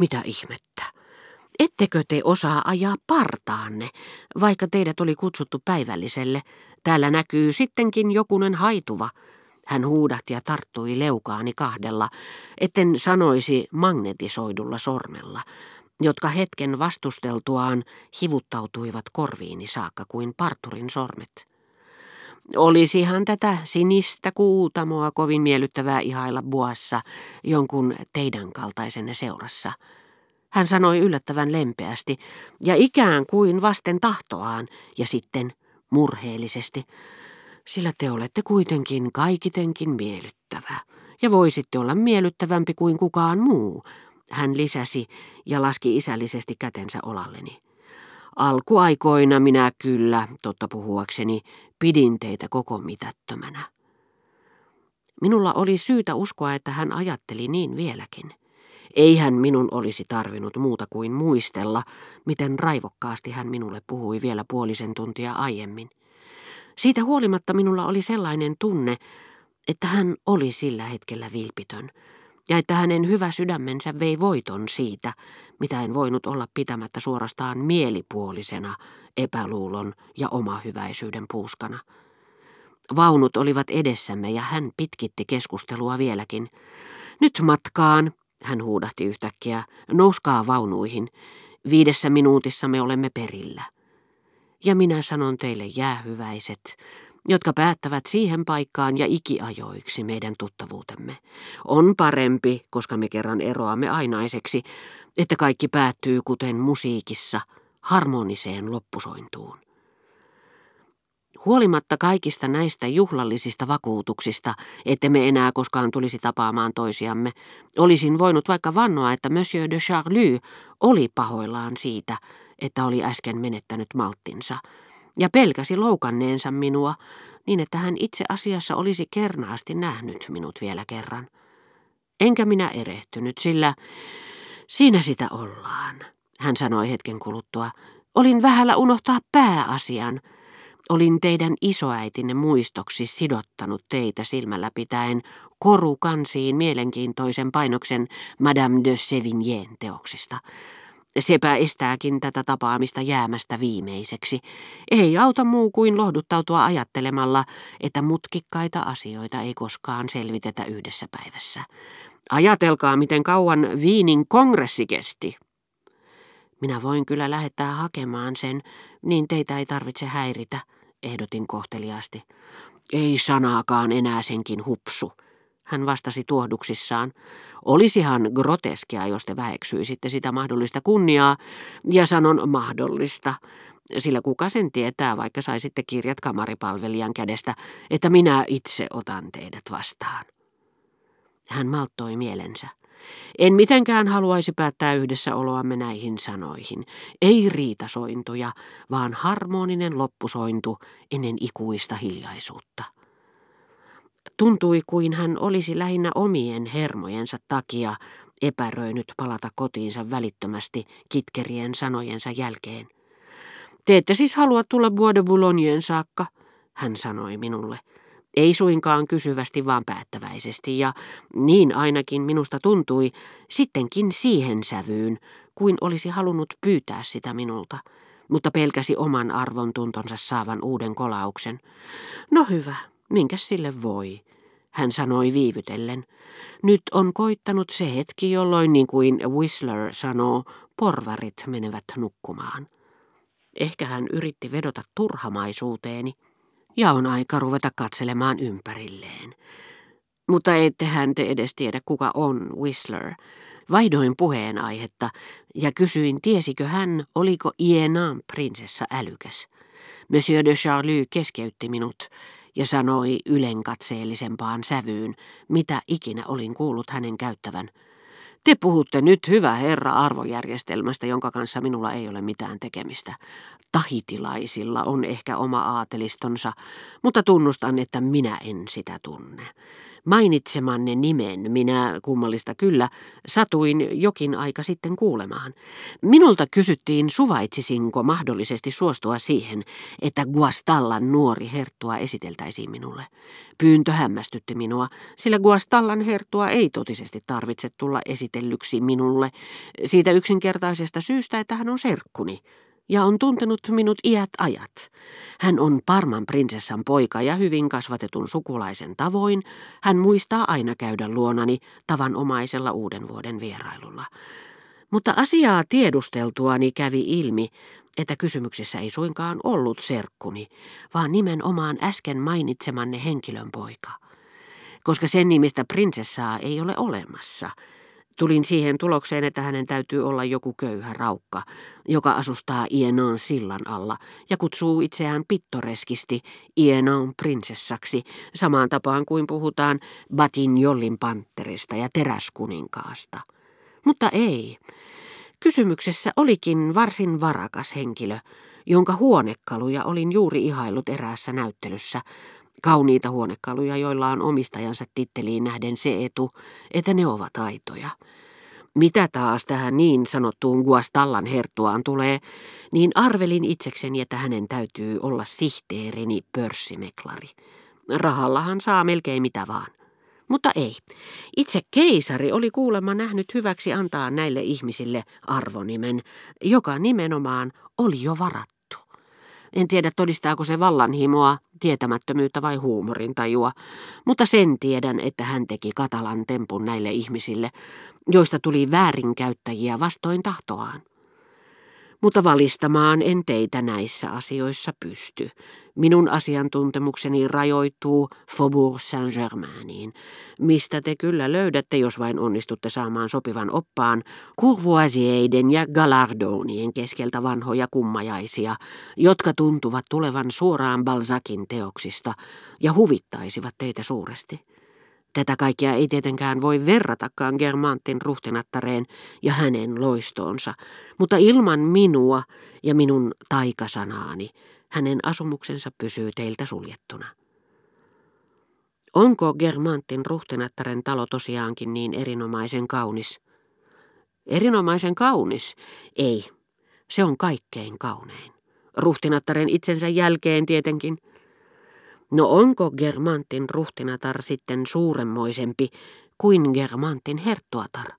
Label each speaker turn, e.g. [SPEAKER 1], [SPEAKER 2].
[SPEAKER 1] Mitä ihmettä? Ettekö te osaa ajaa partaanne, vaikka teidät oli kutsuttu päivälliselle? Täällä näkyy sittenkin jokunen haituva. Hän huudahti ja tarttui leukaani kahdella, etten sanoisi magnetisoidulla sormella, jotka hetken vastusteltuaan hivuttautuivat korviini saakka kuin parturin sormet. Olisihan tätä sinistä kuutamoa kovin miellyttävää ihailla buassa jonkun teidän kaltaisenne seurassa. Hän sanoi yllättävän lempeästi ja ikään kuin vasten tahtoaan ja sitten murheellisesti, sillä te olette kuitenkin kaikitenkin miellyttävä ja voisitte olla miellyttävämpi kuin kukaan muu, hän lisäsi ja laski isällisesti kätensä olalleni. Alkuaikoina minä kyllä, totta puhuakseni, pidin teitä koko mitättömänä. Minulla oli syytä uskoa, että hän ajatteli niin vieläkin. Ei hän minun olisi tarvinnut muuta kuin muistella, miten raivokkaasti hän minulle puhui vielä puolisen tuntia aiemmin. Siitä huolimatta minulla oli sellainen tunne, että hän oli sillä hetkellä vilpitön, ja että hänen hyvä sydämensä vei voiton siitä, mitä en voinut olla pitämättä suorastaan mielipuolisena epäluulon ja omahyväisyyden puuskana. Vaunut olivat edessämme ja hän pitkitti keskustelua vieläkin. Nyt matkaan, hän huudahti yhtäkkiä, nouskaa vaunuihin. Viidessä minuutissa me olemme perillä. Ja minä sanon teille jäähyväiset, jotka päättävät siihen paikkaan ja ikiajoiksi meidän tuttavuutemme. On parempi, koska me kerran eroamme ainaiseksi, että kaikki päättyy kuten musiikissa, harmoniseen loppusointuun. Huolimatta kaikista näistä juhlallisista vakuutuksista, että me enää koskaan tulisi tapaamaan toisiamme, olisin voinut vaikka vannoa, että Monsieur de Charlie oli pahoillaan siitä, että oli äsken menettänyt malttinsa, ja pelkäsi loukanneensa minua, niin että hän itse asiassa olisi kernaasti nähnyt minut vielä kerran. Enkä minä erehtynyt, sillä siinä sitä ollaan, hän sanoi hetken kuluttua. Olin vähällä unohtaa pääasian. Olin teidän isoäitinne muistoksi sidottanut teitä silmällä pitäen korukansiin mielenkiintoisen painoksen Madame de Sévignen teoksista. Sepä estääkin tätä tapaamista jäämästä viimeiseksi. Ei auta muu kuin lohduttautua ajattelemalla, että mutkikkaita asioita ei koskaan selvitetä yhdessä päivässä. Ajatelkaa, miten kauan Viinin kongressi kesti. Minä voin kyllä lähettää hakemaan sen, niin teitä ei tarvitse häiritä, ehdotin kohteliaasti. Ei sanaakaan enää senkin hupsu, hän vastasi tuohduksissaan. Olisihan groteskia, jos te väheksyisitte sitä mahdollista kunniaa, ja sanon mahdollista, sillä kuka sen tietää, vaikka saisitte kirjat kamaripalvelijan kädestä, että minä itse otan teidät vastaan. Hän malttoi mielensä. En mitenkään haluaisi päättää yhdessä oloamme näihin sanoihin. Ei riitasointuja, vaan harmoninen loppusointu ennen ikuista hiljaisuutta. Tuntui kuin hän olisi lähinnä omien hermojensa takia epäröinyt palata kotiinsa välittömästi kitkerien sanojensa jälkeen. Te ette siis halua tulla Bois saakka, hän sanoi minulle. Ei suinkaan kysyvästi, vaan päättäväisesti, ja niin ainakin minusta tuntui sittenkin siihen sävyyn, kuin olisi halunnut pyytää sitä minulta, mutta pelkäsi oman arvon tuntonsa saavan uuden kolauksen. No hyvä, minkä sille voi, hän sanoi viivytellen. Nyt on koittanut se hetki, jolloin, niin kuin Whistler sanoo, porvarit menevät nukkumaan. Ehkä hän yritti vedota turhamaisuuteeni ja on aika ruveta katselemaan ympärilleen. Mutta ettehän te edes tiedä, kuka on Whistler. Vaihdoin puheenaihetta ja kysyin, tiesikö hän, oliko Ienan prinsessa älykäs. Monsieur de Charlie keskeytti minut ja sanoi ylenkatseellisempaan sävyyn, mitä ikinä olin kuullut hänen käyttävän. Te puhutte nyt, hyvä herra, arvojärjestelmästä, jonka kanssa minulla ei ole mitään tekemistä. Tahitilaisilla on ehkä oma aatelistonsa, mutta tunnustan, että minä en sitä tunne. Mainitsemanne nimen minä, kummallista kyllä, satuin jokin aika sitten kuulemaan. Minulta kysyttiin, suvaitsisinko mahdollisesti suostua siihen, että Guastallan nuori herttua esiteltäisiin minulle. Pyyntö hämmästytti minua, sillä Guastallan herttua ei totisesti tarvitse tulla esitellyksi minulle, siitä yksinkertaisesta syystä, että hän on serkkuni ja on tuntenut minut iät ajat. Hän on Parman prinsessan poika ja hyvin kasvatetun sukulaisen tavoin hän muistaa aina käydä luonani tavanomaisella uuden vuoden vierailulla. Mutta asiaa tiedusteltuani kävi ilmi, että kysymyksessä ei suinkaan ollut serkkuni, vaan nimenomaan äsken mainitsemanne henkilön poika. Koska sen nimistä prinsessaa ei ole olemassa – Tulin siihen tulokseen, että hänen täytyy olla joku köyhä raukka, joka asustaa Ienon sillan alla ja kutsuu itseään pittoreskisti Ienon prinsessaksi, samaan tapaan kuin puhutaan Jollin pantterista ja teräskuninkaasta. Mutta ei. Kysymyksessä olikin varsin varakas henkilö, jonka huonekaluja olin juuri ihailut eräässä näyttelyssä, Kauniita huonekaluja, joilla on omistajansa titteliin nähden se etu, että ne ovat aitoja. Mitä taas tähän niin sanottuun Guastallan herttuaan tulee, niin arvelin itsekseni, että hänen täytyy olla sihteerini pörssimeklari. Rahallahan saa melkein mitä vaan. Mutta ei. Itse keisari oli kuulemma nähnyt hyväksi antaa näille ihmisille arvonimen, joka nimenomaan oli jo varattu. En tiedä todistaako se vallanhimoa, tietämättömyyttä vai huumorintajua, mutta sen tiedän, että hän teki katalan tempun näille ihmisille, joista tuli väärinkäyttäjiä vastoin tahtoaan. Mutta valistamaan en teitä näissä asioissa pysty. Minun asiantuntemukseni rajoittuu Faubourg Saint-Germainiin, mistä te kyllä löydätte, jos vain onnistutte saamaan sopivan oppaan, Courvoisieiden ja Galardonien keskeltä vanhoja kummajaisia, jotka tuntuvat tulevan suoraan Balzakin teoksista ja huvittaisivat teitä suuresti. Tätä kaikkea ei tietenkään voi verratakaan Germantin ruhtinattareen ja hänen loistoonsa, mutta ilman minua ja minun taikasanaani hänen asumuksensa pysyy teiltä suljettuna. Onko Germantin ruhtinattaren talo tosiaankin niin erinomaisen kaunis? Erinomaisen kaunis? Ei, se on kaikkein kaunein. Ruhtinattaren itsensä jälkeen tietenkin – No onko Germantin ruhtinatar sitten suuremmoisempi kuin Germantin herttuatar?